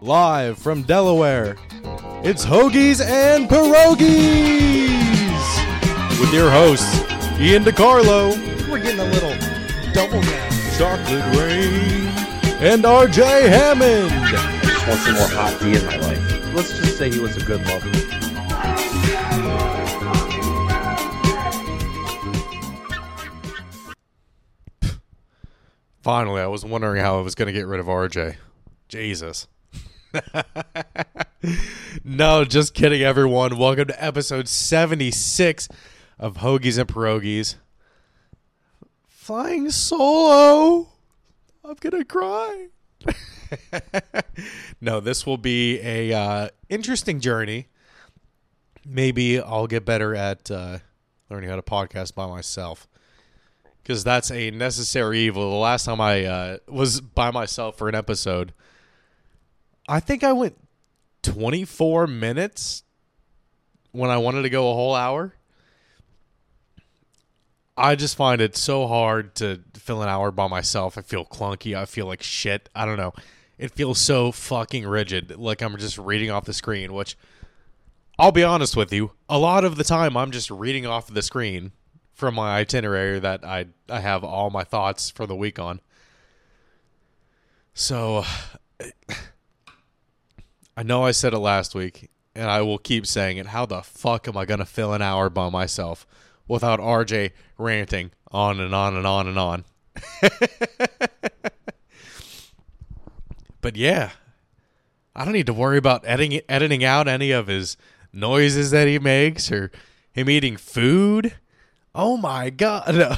live from Delaware. It's Hoagies and Pierogies with your hosts Ian DiCarlo, We're getting a little double down. Chocolate Rain, and RJ Hammond. I just want some more hot tea in my life. Let's just say he was a good lover. Finally, I was wondering how I was going to get rid of RJ. Jesus. no, just kidding, everyone. Welcome to episode 76 of Hoagies and Pierogies. Flying solo. I'm going to cry. no, this will be a uh, interesting journey. Maybe I'll get better at uh, learning how to podcast by myself because that's a necessary evil. The last time I uh, was by myself for an episode, I think I went 24 minutes when I wanted to go a whole hour. I just find it so hard to fill an hour by myself. I feel clunky. I feel like shit. I don't know. It feels so fucking rigid, like I'm just reading off the screen, which I'll be honest with you, a lot of the time I'm just reading off the screen from my itinerary that I I have all my thoughts for the week on. So I know I said it last week and I will keep saying it. How the fuck am I going to fill an hour by myself without RJ ranting on and on and on and on? but yeah, I don't need to worry about editing editing out any of his noises that he makes or him eating food. Oh my god. No,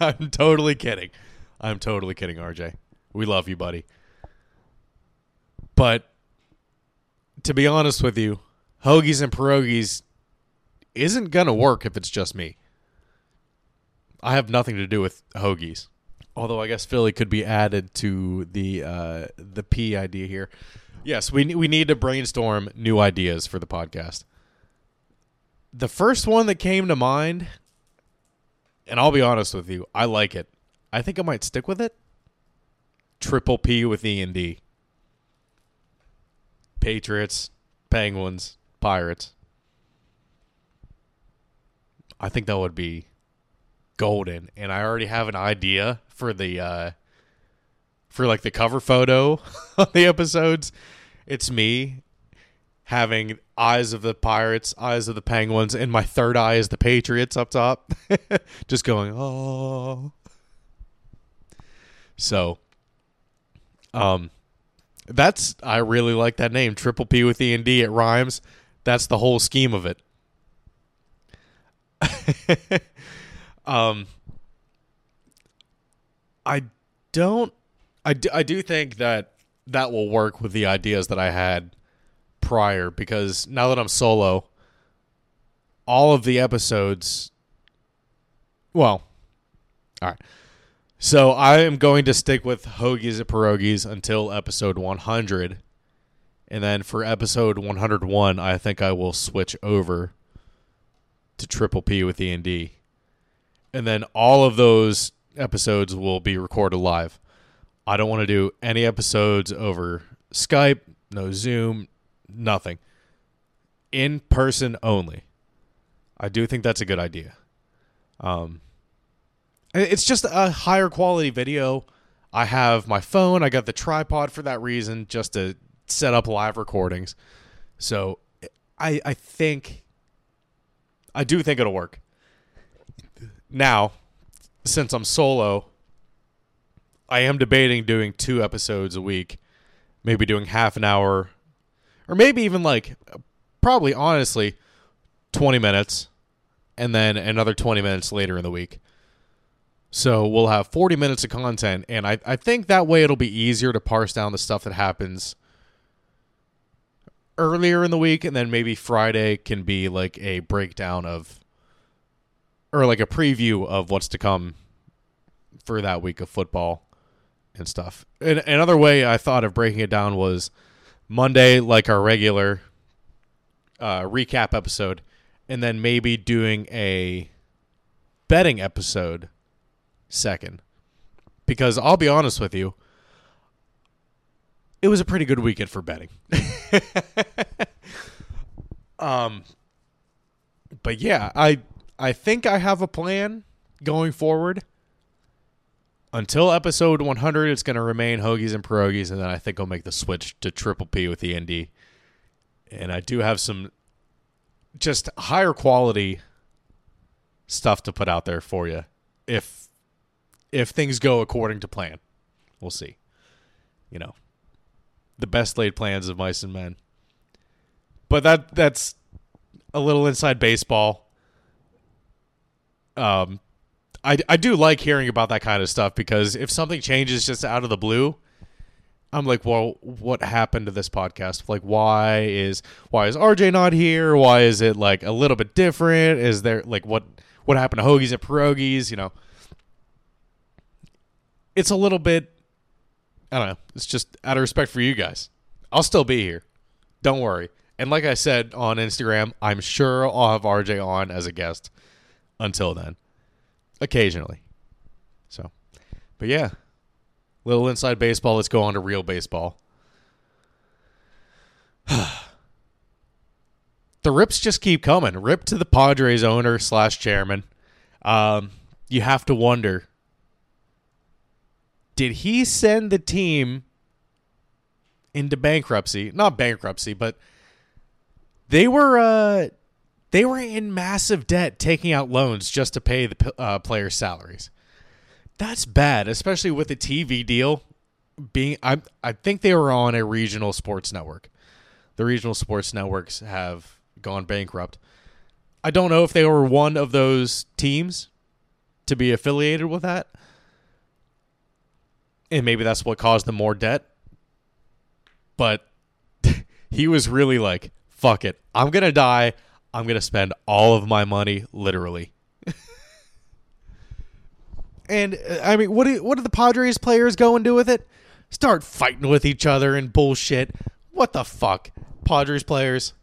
I'm totally kidding. I'm totally kidding, RJ. We love you, buddy. But to be honest with you, hoagies and pierogies isn't going to work if it's just me. I have nothing to do with hoagies. Although I guess Philly could be added to the uh, the P idea here. Yes, we we need to brainstorm new ideas for the podcast. The first one that came to mind, and I'll be honest with you, I like it. I think I might stick with it. Triple P with E and D. Patriots, Penguins, Pirates. I think that would be golden, and I already have an idea for the uh, for like the cover photo on the episodes. It's me having eyes of the Pirates, eyes of the Penguins, and my third eye is the Patriots up top, just going oh. So, um, that's I really like that name, Triple P with E and D. It rhymes. That's the whole scheme of it. um, I don't. I do, I do think that that will work with the ideas that I had prior because now that I'm solo, all of the episodes. Well, all right. So I am going to stick with Hoagies and Pierogies until episode 100. And then for episode 101, I think I will switch over to Triple P with E and D. And then all of those episodes will be recorded live. I don't want to do any episodes over Skype, no Zoom, nothing. In person only. I do think that's a good idea. Um, it's just a higher quality video. I have my phone. I got the tripod for that reason, just to set up live recordings. So I I think I do think it'll work. Now, since I'm solo, I am debating doing two episodes a week, maybe doing half an hour, or maybe even like, probably honestly, 20 minutes, and then another 20 minutes later in the week. So we'll have 40 minutes of content, and I, I think that way it'll be easier to parse down the stuff that happens earlier in the week, and then maybe Friday can be like a breakdown of, or like a preview of what's to come for that week of football and stuff. And another way I thought of breaking it down was Monday, like our regular uh, recap episode, and then maybe doing a betting episode second. Because I'll be honest with you, it was a pretty good weekend for betting. um, but yeah, I I think I have a plan going forward. Until episode 100, it's going to remain hoagies and pierogies, and then I think I'll make the switch to triple P with the ND. And I do have some just higher quality stuff to put out there for you if if things go according to plan. We'll see. You know, the best laid plans of mice and men. But that that's a little inside baseball. Um, I I do like hearing about that kind of stuff because if something changes just out of the blue, I'm like, well, what happened to this podcast? Like, why is why is RJ not here? Why is it like a little bit different? Is there like what what happened to hoagies and pierogies? You know, it's a little bit. I don't know. It's just out of respect for you guys. I'll still be here. Don't worry. And like I said on Instagram, I'm sure I'll have RJ on as a guest until then. Occasionally. So, but yeah. Little inside baseball. Let's go on to real baseball. the rips just keep coming. Rip to the Padres owner slash chairman. Um, you have to wonder did he send the team into bankruptcy? Not bankruptcy, but they were uh, they were in massive debt, taking out loans just to pay the uh, players' salaries. That's bad, especially with the TV deal being. I I think they were on a regional sports network. The regional sports networks have gone bankrupt. I don't know if they were one of those teams to be affiliated with that. And maybe that's what caused them more debt. But he was really like, fuck it. I'm going to die. I'm going to spend all of my money, literally. and, uh, I mean, what do, what do the Padres players go and do with it? Start fighting with each other and bullshit. What the fuck? Padres players,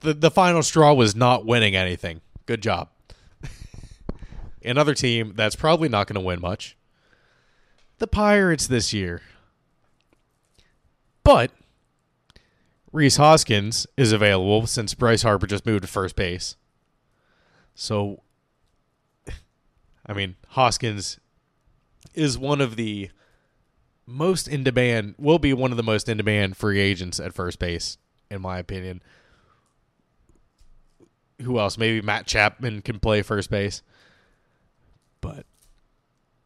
the the final straw was not winning anything. Good job. Another team that's probably not going to win much. The Pirates this year. But Rhys Hoskins is available since Bryce Harper just moved to first base. So I mean, Hoskins is one of the most in demand will be one of the most in demand free agents at first base in my opinion who else? Maybe Matt Chapman can play first base. But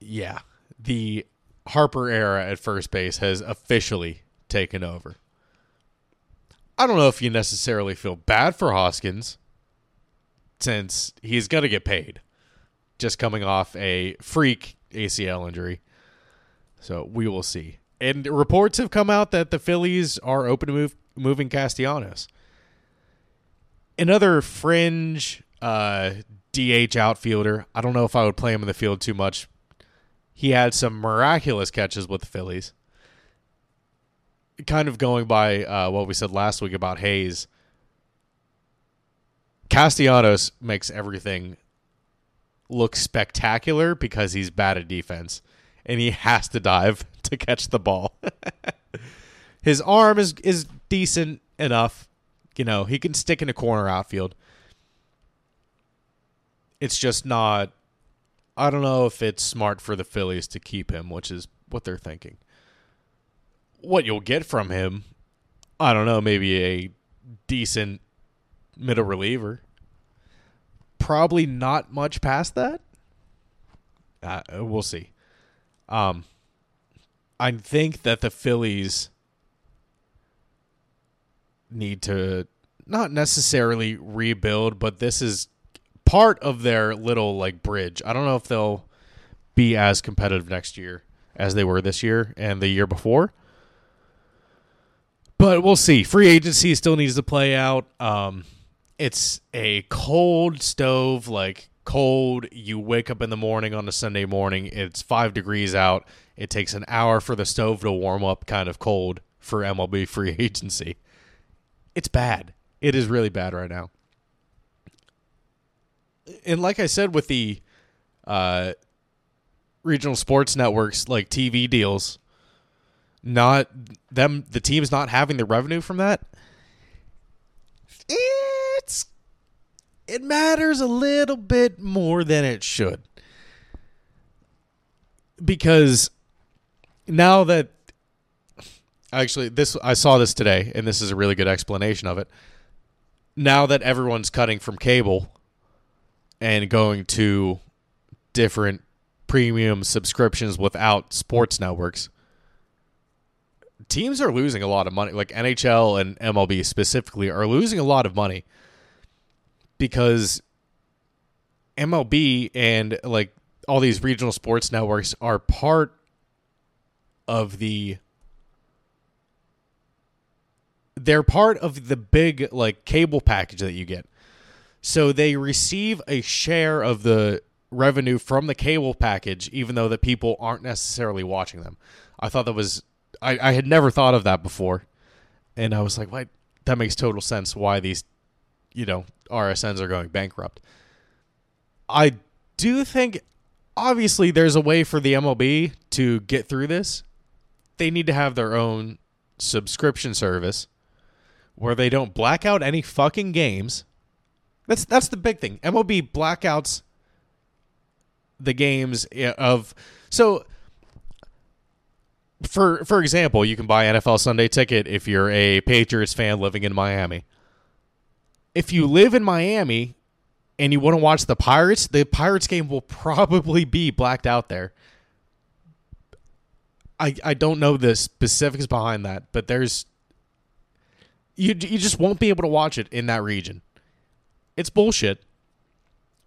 yeah, the Harper era at first base has officially taken over. I don't know if you necessarily feel bad for Hoskins since he's going to get paid just coming off a freak ACL injury. So we will see. And reports have come out that the Phillies are open to move, moving Castellanos another fringe uh, DH outfielder. I don't know if I would play him in the field too much. He had some miraculous catches with the Phillies. Kind of going by uh, what we said last week about Hayes. Castellanos makes everything look spectacular because he's bad at defense and he has to dive to catch the ball. His arm is is decent enough you know, he can stick in a corner outfield. It's just not. I don't know if it's smart for the Phillies to keep him, which is what they're thinking. What you'll get from him, I don't know, maybe a decent middle reliever. Probably not much past that. Uh, we'll see. Um, I think that the Phillies need to not necessarily rebuild, but this is part of their little like bridge. I don't know if they'll be as competitive next year as they were this year and the year before. But we'll see. Free agency still needs to play out. Um, it's a cold stove, like cold. You wake up in the morning on a Sunday morning. It's five degrees out. It takes an hour for the stove to warm up, kind of cold for MLB free agency it's bad. It is really bad right now. And like I said, with the uh, regional sports networks like TV deals, not them the teams not having the revenue from that. It's it matters a little bit more than it should. Because now that actually this I saw this today and this is a really good explanation of it. Now that everyone's cutting from cable and going to different premium subscriptions without sports networks teams are losing a lot of money like NHL and MLB specifically are losing a lot of money because MLB and like all these regional sports networks are part of the they're part of the big like cable package that you get. So they receive a share of the revenue from the cable package, even though the people aren't necessarily watching them. I thought that was I, I had never thought of that before. And I was like, what that makes total sense why these you know, RSNs are going bankrupt. I do think obviously there's a way for the MLB to get through this. They need to have their own subscription service where they don't black out any fucking games. That's that's the big thing. MLB blackouts the games of so for for example, you can buy NFL Sunday ticket if you're a Patriots fan living in Miami. If you live in Miami and you want to watch the Pirates, the Pirates game will probably be blacked out there. I I don't know the specifics behind that, but there's you you just won't be able to watch it in that region. It's bullshit.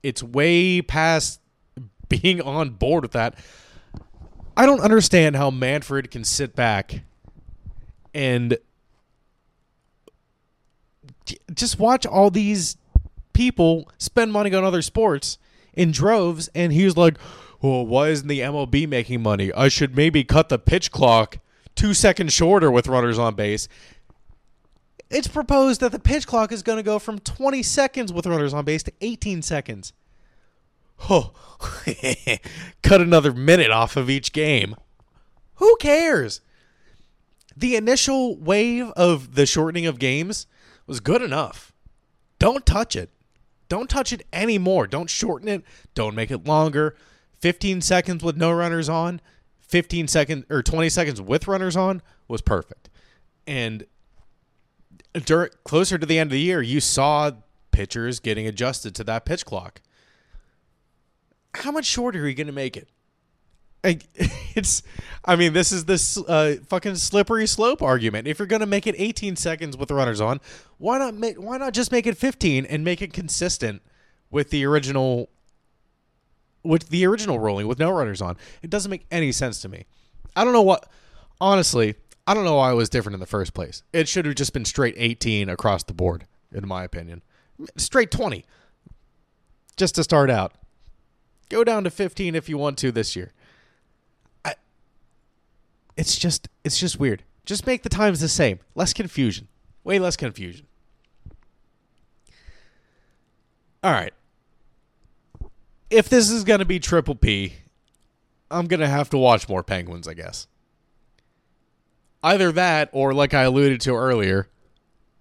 It's way past being on board with that. I don't understand how Manfred can sit back and just watch all these people spend money on other sports in droves and he was like, "Well, why isn't the MLB making money? I should maybe cut the pitch clock 2 seconds shorter with runners on base." It's proposed that the pitch clock is going to go from 20 seconds with runners on base to 18 seconds. Oh, cut another minute off of each game. Who cares? The initial wave of the shortening of games was good enough. Don't touch it. Don't touch it anymore. Don't shorten it. Don't make it longer. 15 seconds with no runners on, 15 seconds or 20 seconds with runners on was perfect. And during, closer to the end of the year, you saw pitchers getting adjusted to that pitch clock. How much shorter are you going to make it? it's i mean this is this uh, fucking slippery slope argument if you're going to make it 18 seconds with the runners on why not make why not just make it 15 and make it consistent with the original with the original rolling with no runners on it doesn't make any sense to me i don't know what honestly i don't know why it was different in the first place it should have just been straight 18 across the board in my opinion straight 20 just to start out go down to 15 if you want to this year I, it's just it's just weird. Just make the times the same. Less confusion. Way less confusion. All right. If this is going to be triple P, I'm going to have to watch more Penguins, I guess. Either that or like I alluded to earlier,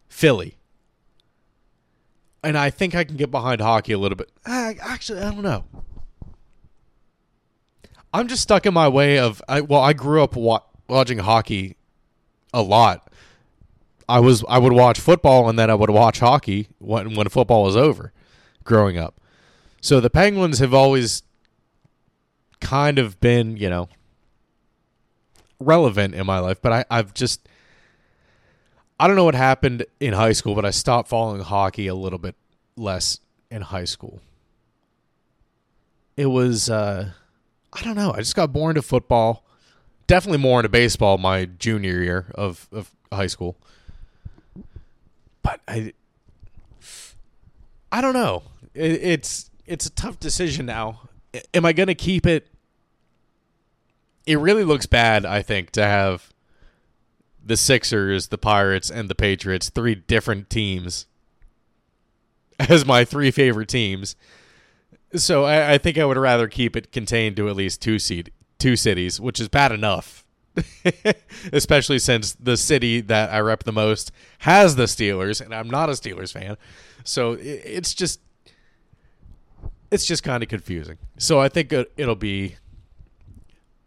Philly. And I think I can get behind hockey a little bit. Actually, I don't know. I'm just stuck in my way of I, well, I grew up wa- watching hockey a lot. I was I would watch football and then I would watch hockey when when football was over growing up. So the Penguins have always kind of been, you know, relevant in my life, but I, I've just I don't know what happened in high school, but I stopped following hockey a little bit less in high school. It was uh I don't know. I just got more into football. Definitely more into baseball my junior year of, of high school. But I I don't know. It, it's it's a tough decision now. Am I going to keep it? It really looks bad, I think, to have the Sixers, the Pirates, and the Patriots, three different teams, as my three favorite teams so I, I, think I would rather keep it contained to at least two seed, two cities, which is bad enough Especially since the city that I rep the most has the Steelers, and I'm not a Steelers fan. So it, it's just it's just kind of confusing. So I think it, it'll be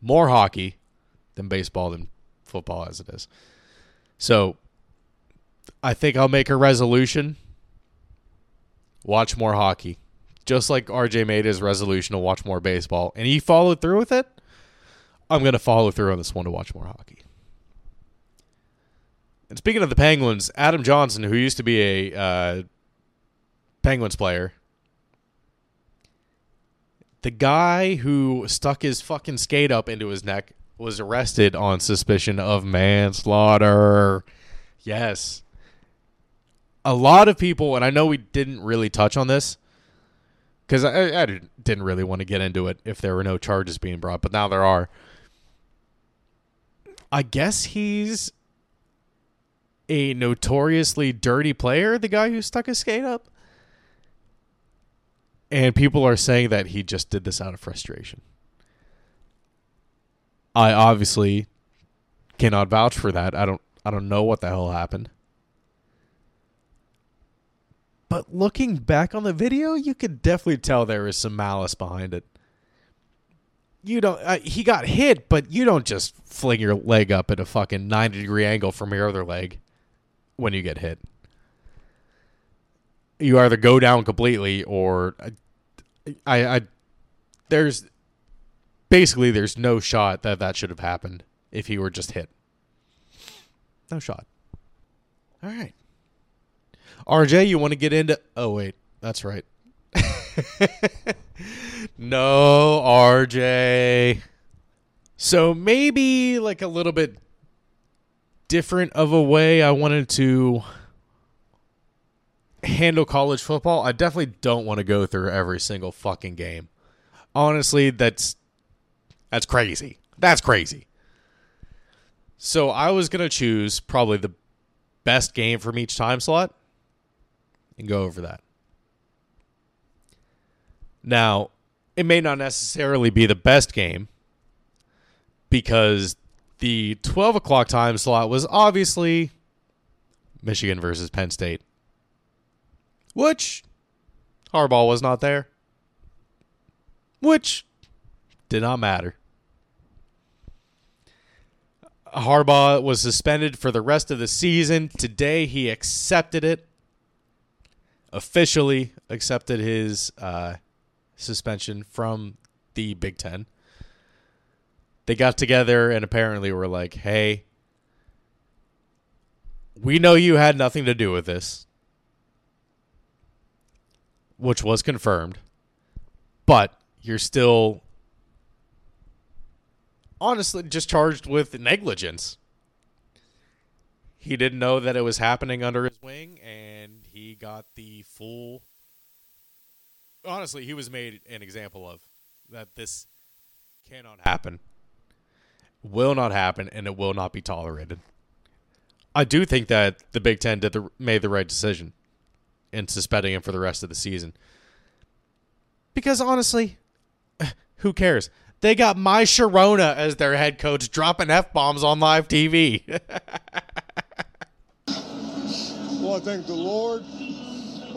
more hockey than baseball than football as it is. So I think I'll make a resolution. Watch more hockey. Just like RJ made his resolution to watch more baseball. And he followed through with it. I'm going to follow through on this one to watch more hockey. And speaking of the Penguins, Adam Johnson, who used to be a uh, Penguins player, the guy who stuck his fucking skate up into his neck was arrested on suspicion of manslaughter. Yes. A lot of people, and I know we didn't really touch on this because I, I didn't really want to get into it if there were no charges being brought, but now there are. I guess he's a notoriously dirty player, the guy who stuck his skate up. And people are saying that he just did this out of frustration. I obviously cannot vouch for that. I don't I don't know what the hell happened. But looking back on the video, you could definitely tell there was some malice behind it. You don't. Uh, he got hit, but you don't just fling your leg up at a fucking ninety degree angle from your other leg when you get hit. You either go down completely, or I, I, there's basically there's no shot that that should have happened if he were just hit. No shot. All right. RJ, you want to get into? Oh wait, that's right. no, RJ. So maybe like a little bit different of a way I wanted to handle college football. I definitely don't want to go through every single fucking game. Honestly, that's that's crazy. That's crazy. So I was to choose probably the best game from each time slot and go over that. Now, it may not necessarily be the best game because the 12 o'clock time slot was obviously Michigan versus Penn State, which Harbaugh was not there, which did not matter. Harbaugh was suspended for the rest of the season. Today, he accepted it officially accepted his uh, suspension from the Big Ten. They got together and apparently were like, hey, we know you had nothing to do with this, which was confirmed, but you're still honestly just charged with negligence. He didn't know that it was happening under his wing, and he got the full. Honestly, he was made an example of that this cannot happen, will not happen, and it will not be tolerated. I do think that the Big Ten did the made the right decision in suspending him for the rest of the season. Because honestly, who cares? They got my Sharona as their head coach dropping F bombs on live TV. well, I thank the Lord.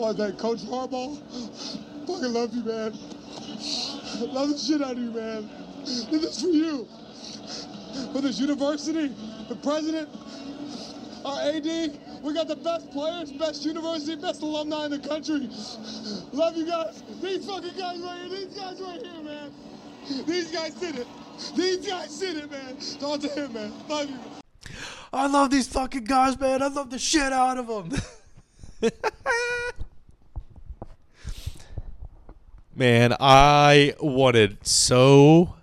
I thank Coach Harbaugh. Fucking love you, man. Love the shit out of you, man. This is for you. For this university, the president, Uh, our AD, we got the best players, best university, best alumni in the country. Love you guys. These fucking guys right here, these guys right here, man. These guys did it. These guys did it, man. Talk to him, man. Love you. I love these fucking guys, man. I love the shit out of them. man, I wanted so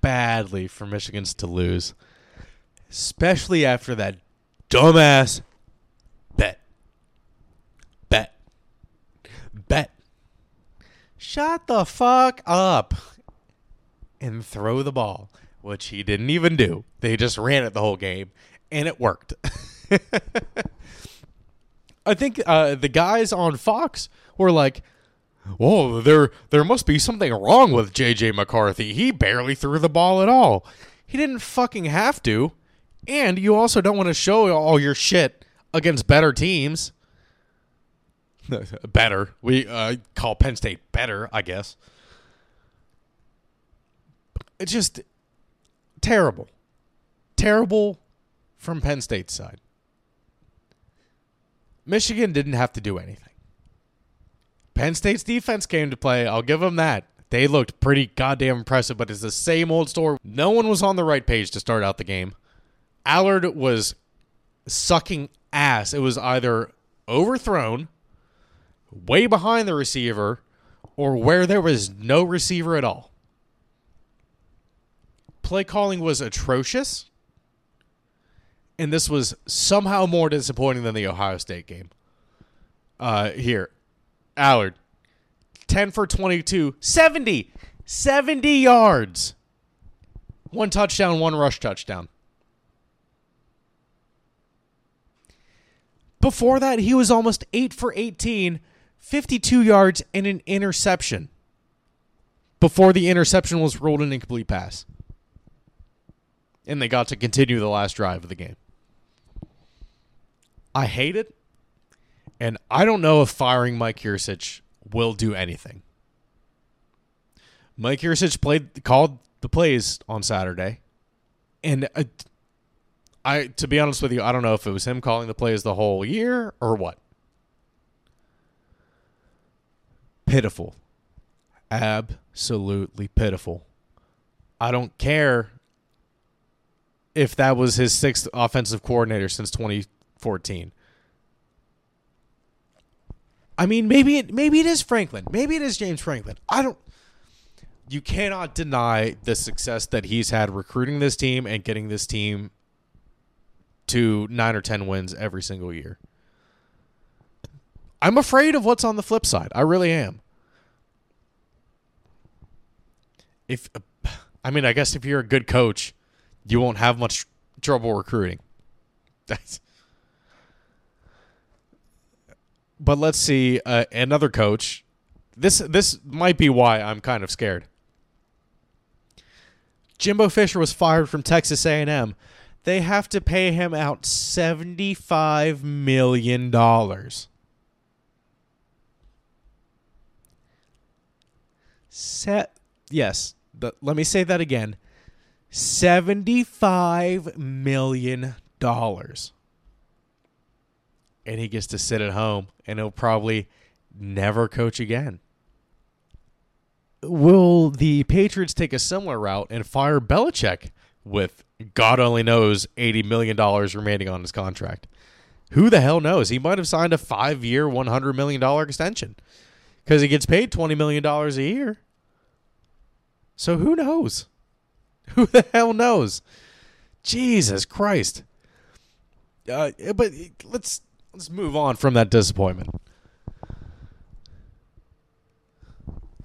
badly for Michigan's to lose, especially after that dumbass bet. Bet. Bet. Shut the fuck up and throw the ball which he didn't even do. They just ran it the whole game, and it worked. I think uh, the guys on Fox were like, "Whoa, there there must be something wrong with JJ McCarthy. He barely threw the ball at all. He didn't fucking have to. And you also don't want to show all your shit against better teams. better. We uh, call Penn State better, I guess. It's just terrible. Terrible from Penn State's side. Michigan didn't have to do anything. Penn State's defense came to play. I'll give them that. They looked pretty goddamn impressive, but it's the same old story. No one was on the right page to start out the game. Allar was sucking ass. It was either overthrown, way behind the receiver, or where there was no receiver at all. Play calling was atrocious, and this was somehow more disappointing than the Ohio State game. Uh, here, Allar, 10 for 22, 70, 70 yards. One touchdown, one rush touchdown. Before that, he was almost 8 for 18, 52 yards, and an interception. Before the interception was ruled an incomplete pass. And they got to continue the last drive of the game. I hate it. And I don't know if firing Mike Yurcich will do anything. Mike Yurcich played called the plays on Saturday. And uh, I to be honest with you, I don't know if it was him calling the plays the whole year or what. Pitiful. Absolutely pitiful. I don't care if that was his sixth offensive coordinator since 2014. I mean, maybe it maybe it is Franklin. Maybe it is James Franklin. I don't you cannot deny the success that he's had recruiting this team and getting this team to 9 or 10 wins every single year. I'm afraid of what's on the flip side. I really am. If I mean, I guess if you're a good coach, you won't have much trouble recruiting. That's but let's see uh, another coach. This this might be why I'm kind of scared. Jimbo Fisher was fired from Texas A&M. They have to pay him out 75 million dollars. Set yes, the, let me say that again. 75 million dollars and he gets to sit at home and he'll probably never coach again. Will the Patriots take a similar route and fire Belichick with God only knows $80 million remaining on his contract? Who the hell knows? He might have signed a five year, $100 million extension because he gets paid $20 million a year. So who knows? Who the hell knows? Jesus Christ. Uh, but let's let's move on from that disappointment.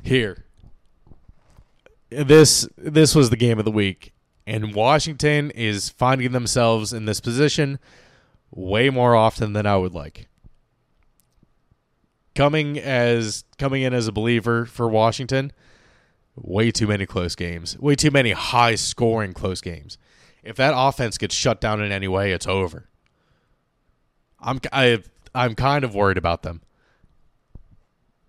Here. This this was the game of the week and Washington is finding themselves in this position way more often than I would like. Coming as coming in as a believer for Washington, way too many close games. Way too many high scoring close games. If that offense gets shut down in any way, it's over. I'm I I'm kind of worried about them.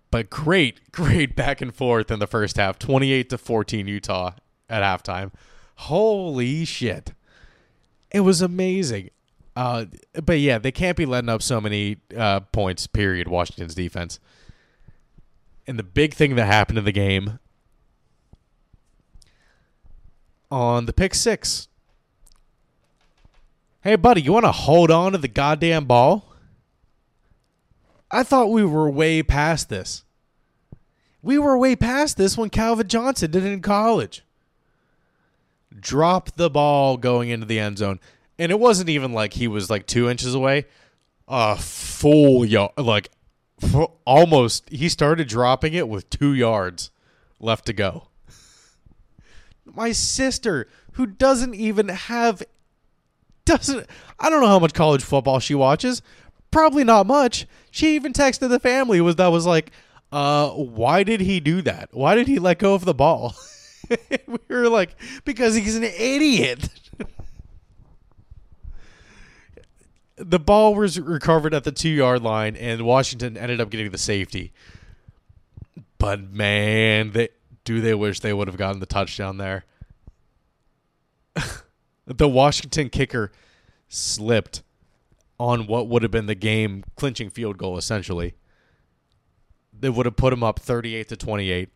But great, great back and forth in the first half. 28 to 14 Utah at halftime. Holy shit. It was amazing. Uh, but yeah, they can't be letting up so many uh, points, period, Washington's defense. And the big thing that happened in the game on the pick six Hey, buddy, you want to hold on to the goddamn ball? I thought we were way past this. We were way past this when Calvin Johnson did it in college. Drop the ball going into the end zone. And it wasn't even like he was like two inches away. A full yard, like almost, he started dropping it with two yards left to go. My sister, who doesn't even have doesn't I don't know how much college football she watches. Probably not much. She even texted the family was that was like, uh, why did he do that? Why did he let go of the ball? we were like, because he's an idiot. the ball was recovered at the two yard line, and Washington ended up getting the safety. But man, they do they wish they would have gotten the touchdown there. the Washington kicker slipped on what would have been the game clinching field goal essentially. They would have put him up 38 to 28.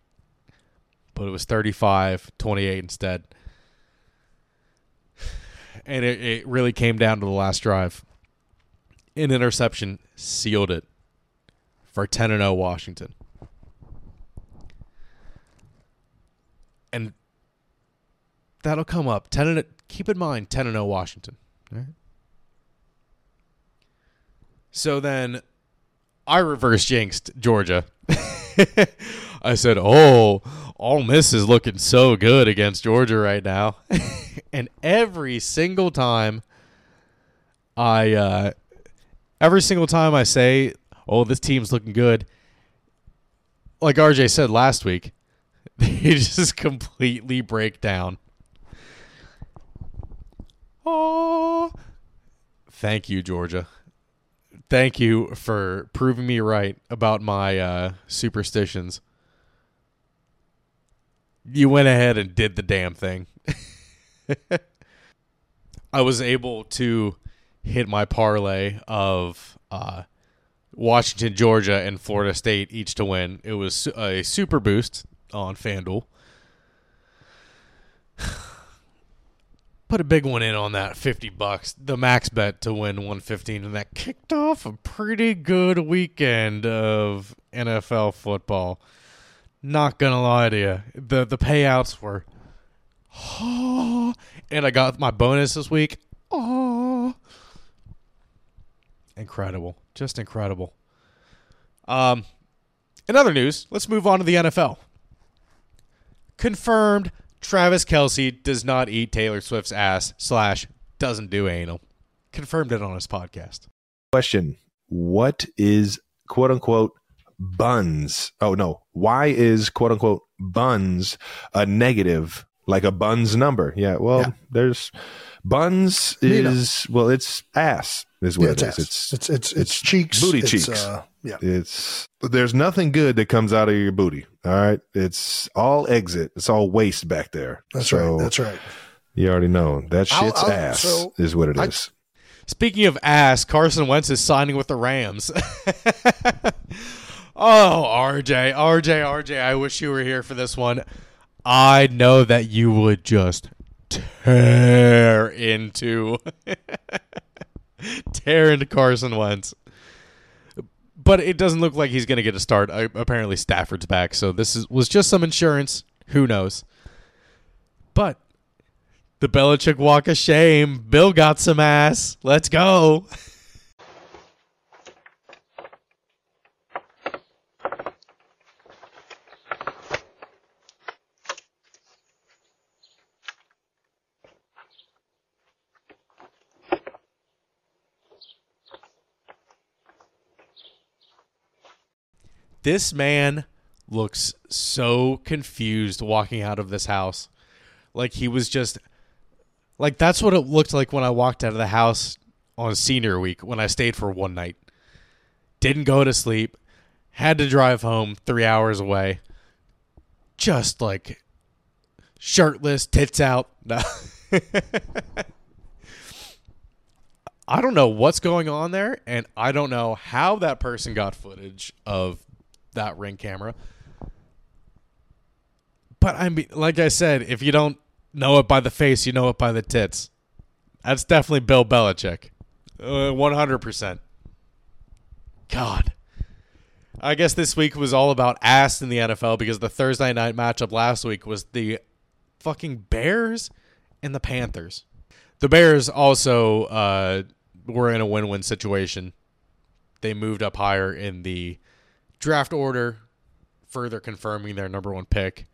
But it was 35 28 instead. And it, it really came down to the last drive. An interception sealed it for 10 and 0 Washington. And that'll come up. 10 and keep in mind 10 and 0 Washington. Right. So then I reverse jinxed Georgia. I said, "Oh, Ole Miss is looking so good against Georgia right now," and every single time I, uh, every single time I say, "Oh, this team's looking good," like RJ said last week, they just completely break down. Oh, thank you, Georgia thank you for proving me right about my uh, superstitions. You went ahead and did the damn thing. I was able to hit my parlay of uh, Washington, Georgia, and Florida State each to win. It was a super boost on FanDuel. put a big one in on that 50 bucks the max bet to win 115 and that kicked off a pretty good weekend of NFL football not gonna lie to you the the payouts were oh, and I got my bonus this week. Oh incredible. Just incredible. Um in other news let's move on to the NFL confirmed Travis Kelce does not eat Taylor Swift's ass slash doesn't do anal. Confirmed it on his podcast. Question: What is quote unquote buns? Oh no, why is quote unquote buns a negative like a buns number? Yeah, well, Yeah. there's buns You know. is well, it's ass is what Yeah, it it's, is. ass. it's it's it's it's cheeks, booty it's, cheeks. Uh, yeah, It's there's nothing good that comes out of your booty. All right, it's all exit. It's all waste back there. that's So, right. That's right. You already know that I'll- shit's I'll- ass so is what it I- is. Speaking of ass, Carson Wentz is signing with the Rams. oh, RJ, RJ, RJ, I wish you were here for this one. I know that you would just tear into tear into Carson Wentz. But it doesn't look like he's going to get a start. Uh, apparently Stafford's back, so this is was just some insurance. Who knows? But the Belichick walk of shame. Bill got some ass. Let's go. This man looks so confused walking out of this house. Like he was just like that's what it looked like when I walked out of the house on senior week when I stayed for one night. Didn't go to sleep, had to drive home 3 hours away. Just like shirtless, tits out. No. I don't know what's going on there and I don't know how that person got footage of that ring camera. But I mean, like I said, if you don't know it by the face, you know it by the tits. That's definitely Bill Belichick. Uh, 100%. God. I guess this week was all about ass in the NFL because the Thursday night matchup last week was the fucking Bears and the Panthers. The Bears also uh, were in a win win situation. They moved up higher in the draft order, further confirming their number one pick,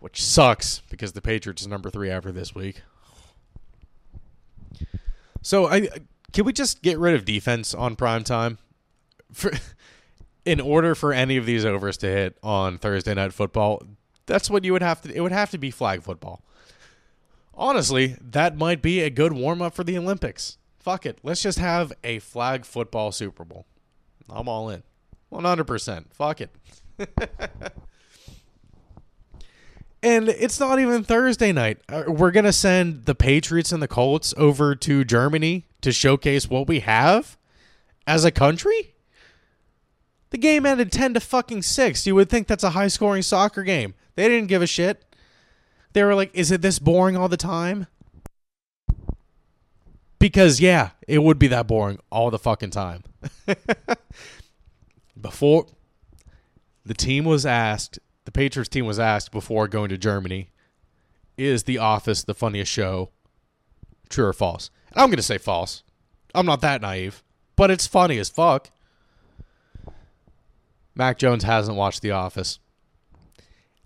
which sucks because the Patriots is number three after this week. So I can we just get rid of defense on prime time? For in order for any of these overs to hit on Thursday night football, That's what you would have to. It would have to be flag football. Honestly, that might be a good warm up for the Olympics. Fuck it. Let's just have a flag football Super Bowl. I'm all in. 100%. Fuck it. and it's not even Thursday night. Uh, We're going to send the Patriots and the Colts over to Germany to showcase what we have as a country? The game ended 10 to fucking 6. You would think that's a high scoring soccer game. They didn't give a shit. They were like, is it this boring all the time? Because, yeah, it would be that boring all the fucking time. before the team was asked, the Patriots team was asked before going to Germany, is The Office the funniest show? True or false? And I'm going to say false. I'm not that naive, but it's funny as fuck. Mac Jones hasn't watched The Office.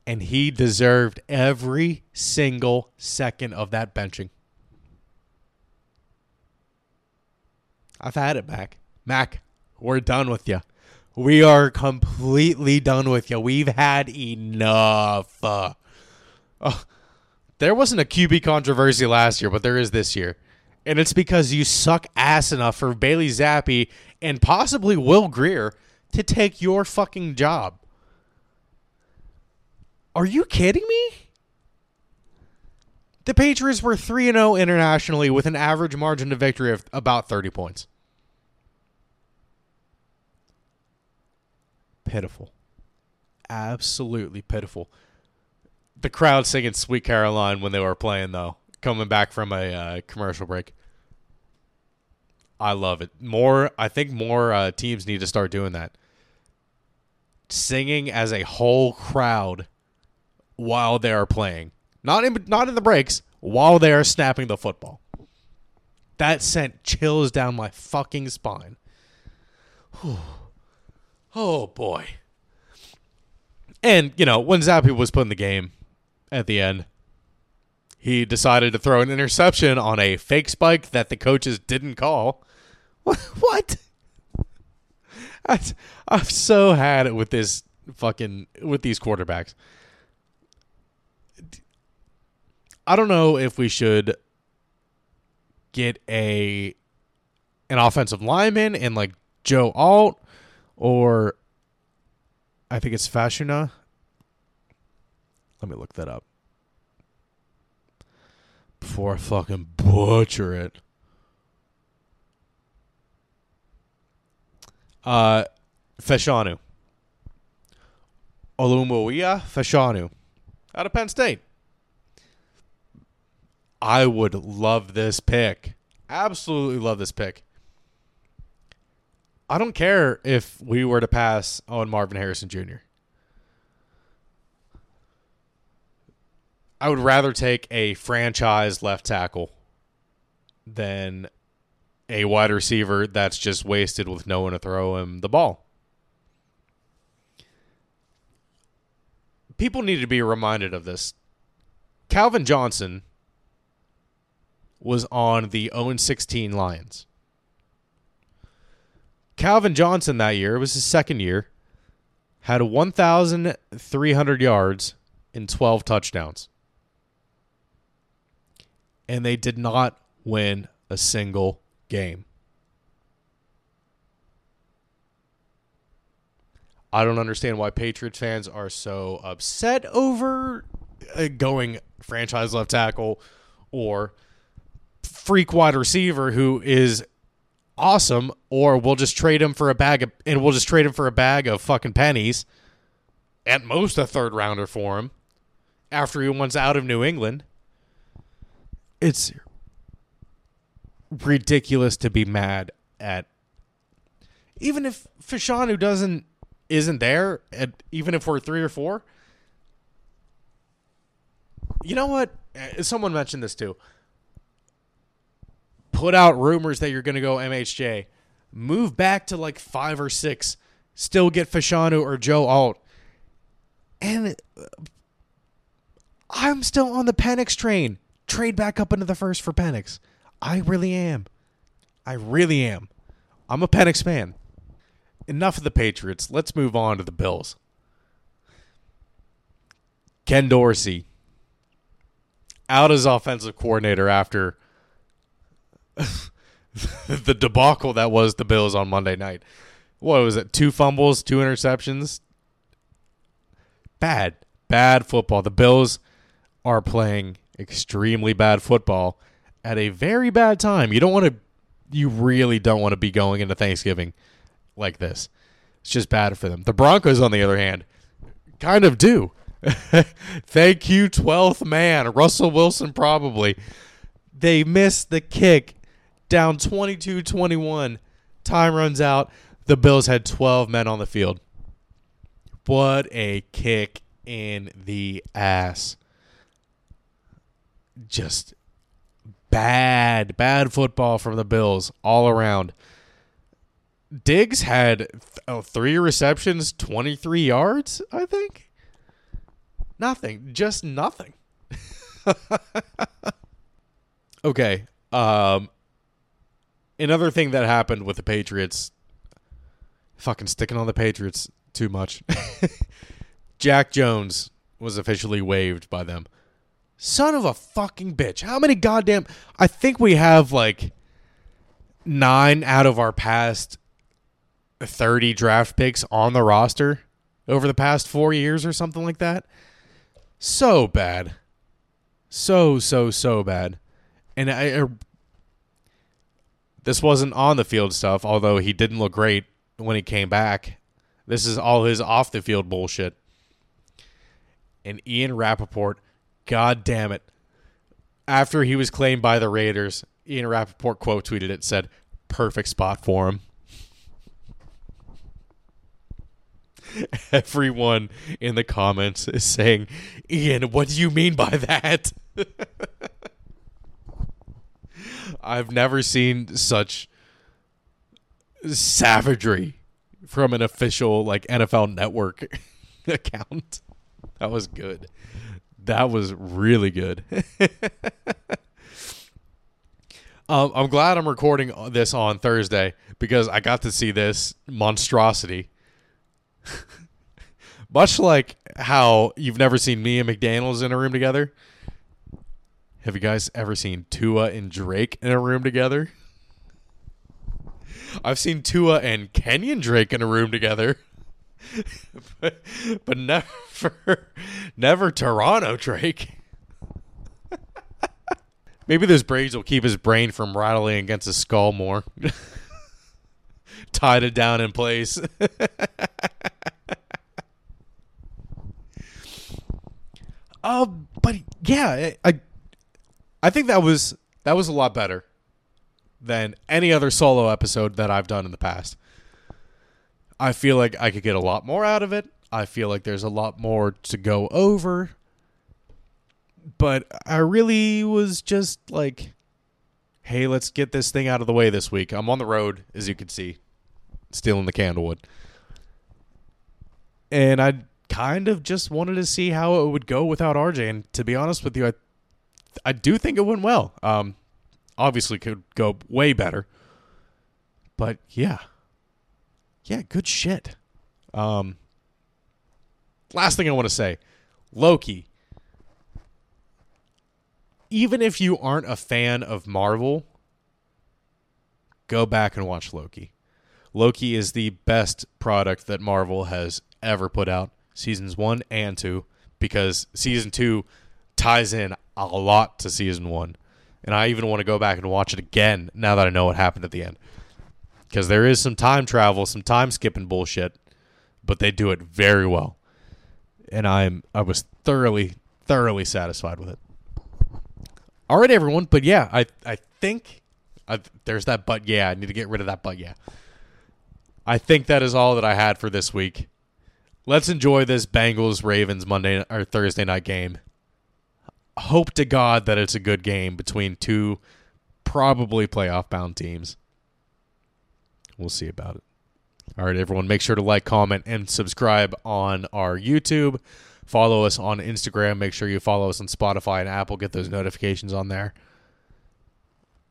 And he deserved every single second of that benching. I've had it, Mac. Mac, we're done with you. We are completely done with you. We've had enough. Uh, oh, there wasn't a QB controversy last year, but there is this year. And it's because you suck ass enough for Bailey Zappe and possibly Will Grier to take your fucking job. Are you kidding me? The Patriots were 3 0 internationally with an average margin of victory of about 30 points. Pitiful. Absolutely pitiful. The crowd singing Sweet Caroline when they were playing, though, coming back from a uh, commercial break. I love it. More, I think more uh, teams need to start doing that. Singing as a whole crowd while they are playing, not in not in the breaks, while they are snapping the football. That sent chills down my fucking spine. oh boy. And you know when Zappe was put in the game at the end, he decided to throw an interception on a fake spike that the coaches didn't call. What? I've so had it with this fucking with these quarterbacks. I don't know if we should get a an offensive lineman and like Joe Alt or I think it's Fashuna. Let me look that up before I fucking butcher it. Uh, Fashanu. Olumuyiwa Fashanu out of Penn State. I would love this pick. Absolutely love this pick. I don't care if we were to pass on Marvin Harrison Jr. I would rather take a franchise left tackle than a wide receiver that's just wasted with no one to throw him the ball. People need to be reminded of this. Calvin Johnson was on the 0 16 Lions. Calvin Johnson that year, it was his second year, had 1,300 yards and 12 touchdowns. And they did not win a single game. I don't understand why Patriots fans are so upset over uh, going franchise left tackle or freak wide receiver who is awesome, or we'll just trade him for a bag of and we'll just trade him for a bag of fucking pennies. At most a third rounder for him after he wants out of New England. It's ridiculous to be mad at even if Fashanu doesn't isn't there at even if we're three or four you know what Uh, someone mentioned this too put out rumors that you're going to go MHJ move back to like five or six still get Fashanu or Joe Alt and uh, I'm still on the Penix train trade back up into the first for Penix I really am. I really am. I'm a Penix fan. Enough of the Patriots. Let's move on to the Bills. Ken Dorsey out as offensive coordinator after the debacle that was the Bills on Monday night. What was it? Two fumbles, two interceptions. Bad, bad football. The Bills are playing extremely bad football at a very bad time. You don't want to, you really don't want to be going into Thanksgiving like this. It's just bad for them. The Broncos, on the other hand, kind of do. Thank you, 12th man. Russell Wilson, probably. They missed the kick down 22 21. Time runs out. The Bills had 12 men on the field. What a kick in the ass. Just bad, bad football from the Bills all around. Diggs had th- oh, three receptions, 23 yards, I think. Nothing. Just nothing. okay. Um another thing that happened with the Patriots fucking sticking on the Patriots too much. Jack Jones was officially waived by them. Son of a fucking bitch. How many goddamn I think we have like 9 out of our past 30 draft picks on the roster over the past 4 years or something like that. So bad. So so so bad. And I this wasn't on the field stuff, although he didn't look great when he came back. This is all his off the field bullshit. And Ian Rapoport, god damn it. After he was claimed by the Raiders, Ian Rapoport quote tweeted it, said, perfect spot for him. Everyone in the comments is saying, Ian, what do you mean by that? I've never seen such savagery from an official like NFL network account. That was good. That was really good. um, I'm glad I'm recording this on Thursday because I got to see this monstrosity. Much like how you've never seen me and McDaniels in a room together. Have you guys ever seen Tua and Drake in a room together? I've seen Tua and Kenyon Drake in a room together. but, but never never Toronto Drake. Maybe those braids will keep his brain from rattling against his skull more. Tied it down in place. uh, but yeah, I, I I think that was that was a lot better than any other solo episode that I've done in the past. I feel like I could get a lot more out of it. I feel like there's a lot more to go over. But I really was just like, hey, let's get this thing out of the way this week. I'm on the road, as you can see, stealing the Candlewood. And I kind of just wanted to see how it would go without RJ. And to be honest with you, I, I do think it went well. Um, obviously could go way better. But yeah. Yeah, good shit. Um last thing I want to say. Loki. Even if you aren't a fan of Marvel, go back and watch Loki. Loki is the best product that Marvel has ever put out, seasons 1 and 2, because season 2 ties in a lot to season 1 and I even want to go back and watch it again now that I know what happened at the end. Because there is some time travel, some time skipping bullshit, but they do it very well. And I'm I was thoroughly, thoroughly satisfied with it. All right, everyone. But yeah, I I think i there's that but yeah. I need to get rid of that but yeah. I think that is all that I had for this week. Let's enjoy this Bengals Ravens Monday or Thursday night game hope to God that it's a good game between two probably playoff bound teams. We'll see about it. All right, everyone, make sure to like, comment, and subscribe on our YouTube. Follow us on Instagram. Make sure you follow us on Spotify and Apple. Get those notifications on there.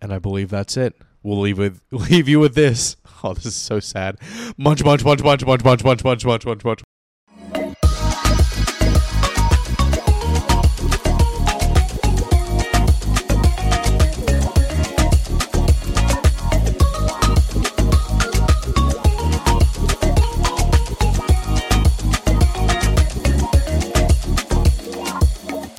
And I believe that's it. We'll leave with leave you with this. Oh, this is so sad. Munch, munch, munch, munch, munch, munch, munch, munch, munch, munch, munch.